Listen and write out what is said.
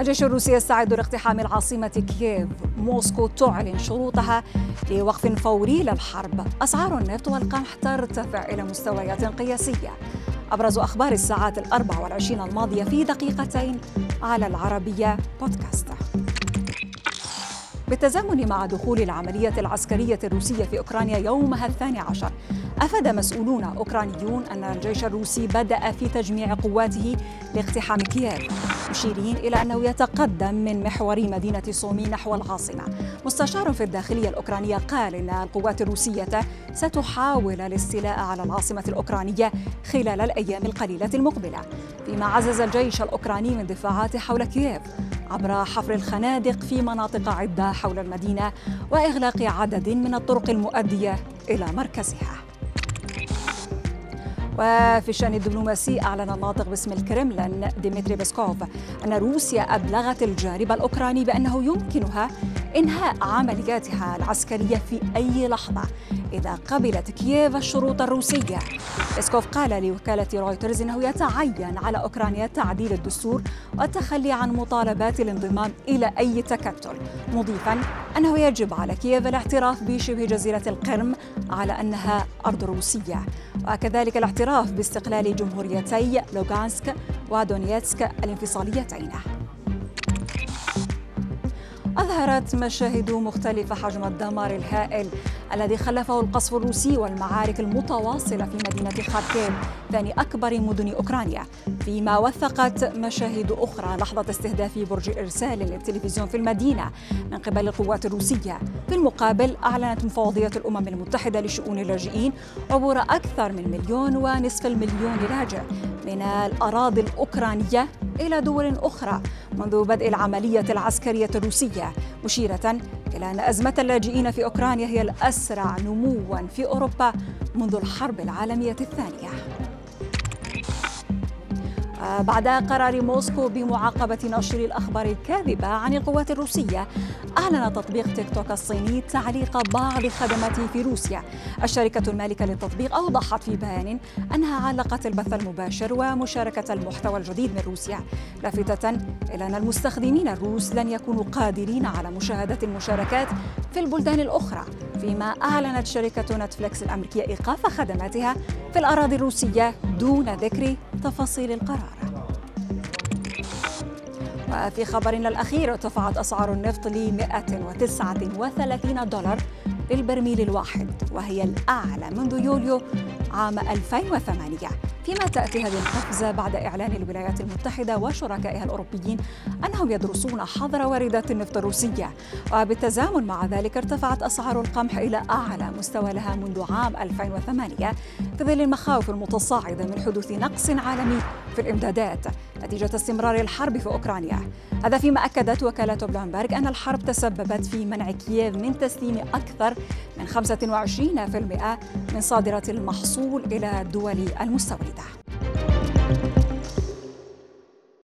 الجيش الروسي يستعد لاقتحام العاصمة كييف. موسكو تعلن شروطها لوقف فوري للحرب. أسعار النفط والقمح ترتفع إلى مستويات قياسية. أبرز أخبار الساعات الأربع والعشرين الماضية في دقيقتين على العربية بودكاست. بالتزامن مع دخول العملية العسكرية الروسية في أوكرانيا يومها الثاني عشر أفاد مسؤولون أوكرانيون أن الجيش الروسي بدأ في تجميع قواته لاقتحام كييف مشيرين إلى أنه يتقدم من محور مدينة سومي نحو العاصمة. مستشار في الداخلية الأوكرانية قال إن القوات الروسية ستحاول الاستيلاء على العاصمة الأوكرانية خلال الأيام القليلة المقبلة. فيما عزز الجيش الأوكراني من دفاعاته حول كييف عبر حفر الخنادق في مناطق عدة حول المدينة وإغلاق عدد من الطرق المؤدية إلى مركزها. وفي الشأن الدبلوماسي أعلن الناطق باسم الكرملين ديمتري بيسكوف أن روسيا أبلغت الجانب الأوكراني بأنه يمكنها إنهاء عملياتها العسكرية في أي لحظة. إذا قبلت كييف الشروط الروسية. بيسكوف قال لوكالة رويترز إنه يتعين على أوكرانيا تعديل الدستور والتخلي عن مطالبات الانضمام إلى أي تكتل. مضيفا أنه يجب على كييف الاعتراف بشبه جزيرة القرم على أنها أرض روسية. وكذلك الاعتراف باستقلال جمهوريتي لوغانسك ودونيتسك الانفصاليتين. أظهرت مشاهد مختلفة حجم الدمار الهائل الذي خلفه القصف الروسي والمعارك المتواصلة في مدينة خاركيف ثاني أكبر مدن أوكرانيا فيما وثقت مشاهد أخرى لحظة استهداف برج إرسال للتلفزيون في المدينة من قبل القوات الروسية. في المقابل أعلنت مفوضية الأمم المتحدة لشؤون اللاجئين عبور أكثر من مليون ونصف المليون لاجئ من الأراضي الأوكرانية إلى دول أخرى منذ بدء العملية العسكرية الروسية مشيرة إلى أن أزمة اللاجئين في أوكرانيا هي الأسرع نموا في أوروبا منذ الحرب العالمية الثانية. بعد قرار موسكو بمعاقبة نشر الأخبار الكاذبة عن القوات الروسية أعلن تطبيق تيك توك الصيني تعليق بعض خدماته في روسيا. الشركة المالكة للتطبيق أوضحت في بيان أنها علقت البث المباشر ومشاركة المحتوى الجديد من روسيا. لافتة إلى أن المستخدمين الروس لن يكونوا قادرين على مشاهدة المشاركات في البلدان الأخرى. فيما أعلنت شركة نتفليكس الأمريكية إيقاف خدماتها في الأراضي الروسية دون ذكر تفاصيل القرار. وفي خبرنا الأخير ارتفعت أسعار النفط ل 139 دولار للبرميل الواحد وهي الأعلى منذ يوليو عام 2008 فيما تأتي هذه القفزة بعد إعلان الولايات المتحدة وشركائها الأوروبيين أنهم يدرسون حظر واردات النفط الروسية. وبالتزامن مع ذلك ارتفعت أسعار القمح إلى أعلى مستوى لها منذ عام 2008 في ظل المخاوف المتصاعدة من حدوث نقص عالمي في الإمدادات نتيجة استمرار الحرب في أوكرانيا. هذا فيما أكدت وكالة بلومبرغ أن الحرب تسببت في منع كييف من تسليم أكثر من 25% من صادرات المحصول إلى 감사합니다.